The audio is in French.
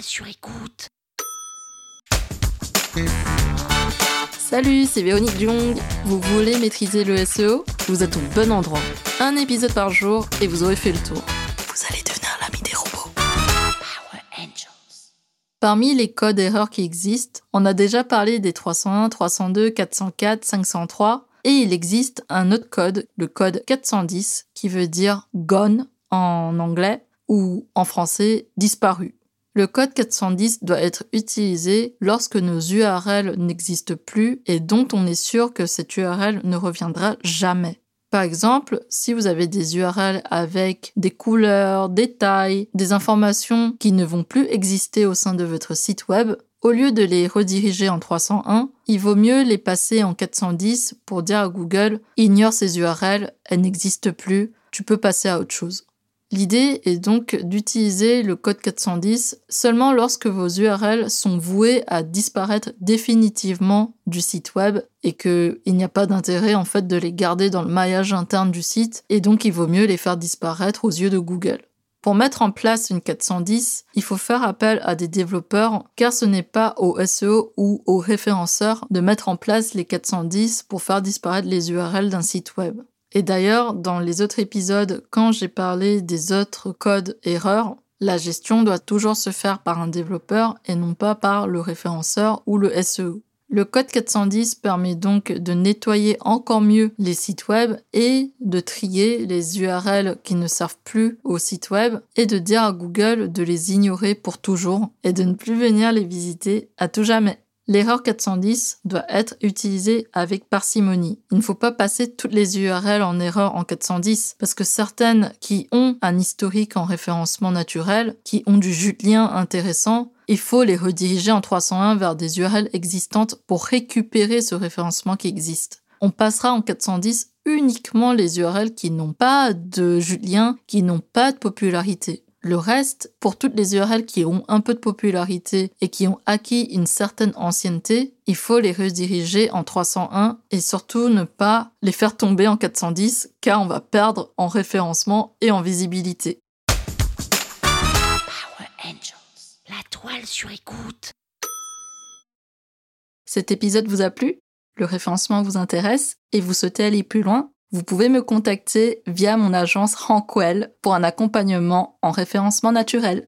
sur écoute. Salut, c'est Véronique Jung. Vous voulez maîtriser le SEO Vous êtes au bon endroit. Un épisode par jour et vous aurez fait le tour. Vous allez devenir l'ami des robots. Power Angels. Parmi les codes erreurs qui existent, on a déjà parlé des 301, 302, 404, 503 et il existe un autre code, le code 410, qui veut dire gone en anglais ou en français disparu. Le code 410 doit être utilisé lorsque nos URL n'existent plus et dont on est sûr que cette URL ne reviendra jamais. Par exemple, si vous avez des URL avec des couleurs, des tailles, des informations qui ne vont plus exister au sein de votre site web, au lieu de les rediriger en 301, il vaut mieux les passer en 410 pour dire à Google ignore ces URL, elles n'existent plus, tu peux passer à autre chose. L'idée est donc d'utiliser le code 410 seulement lorsque vos URL sont vouées à disparaître définitivement du site web et qu'il n'y a pas d'intérêt en fait de les garder dans le maillage interne du site et donc il vaut mieux les faire disparaître aux yeux de Google. Pour mettre en place une 410, il faut faire appel à des développeurs car ce n'est pas au SEO ou aux référenceurs de mettre en place les 410 pour faire disparaître les URL d'un site web. Et d'ailleurs, dans les autres épisodes, quand j'ai parlé des autres codes erreurs, la gestion doit toujours se faire par un développeur et non pas par le référenceur ou le SEO. Le code 410 permet donc de nettoyer encore mieux les sites web et de trier les URL qui ne servent plus au site web et de dire à Google de les ignorer pour toujours et de ne plus venir les visiter à tout jamais. L'erreur 410 doit être utilisée avec parcimonie. Il ne faut pas passer toutes les URL en erreur en 410 parce que certaines qui ont un historique en référencement naturel, qui ont du jus de lien intéressant, il faut les rediriger en 301 vers des URL existantes pour récupérer ce référencement qui existe. On passera en 410 uniquement les URL qui n'ont pas de jus de lien, qui n'ont pas de popularité. Le reste, pour toutes les URL qui ont un peu de popularité et qui ont acquis une certaine ancienneté, il faut les rediriger en 301 et surtout ne pas les faire tomber en 410 car on va perdre en référencement et en visibilité. Power Angels. La toile sur écoute. Cet épisode vous a plu? Le référencement vous intéresse et vous souhaitez aller plus loin? Vous pouvez me contacter via mon agence Rankwell pour un accompagnement en référencement naturel.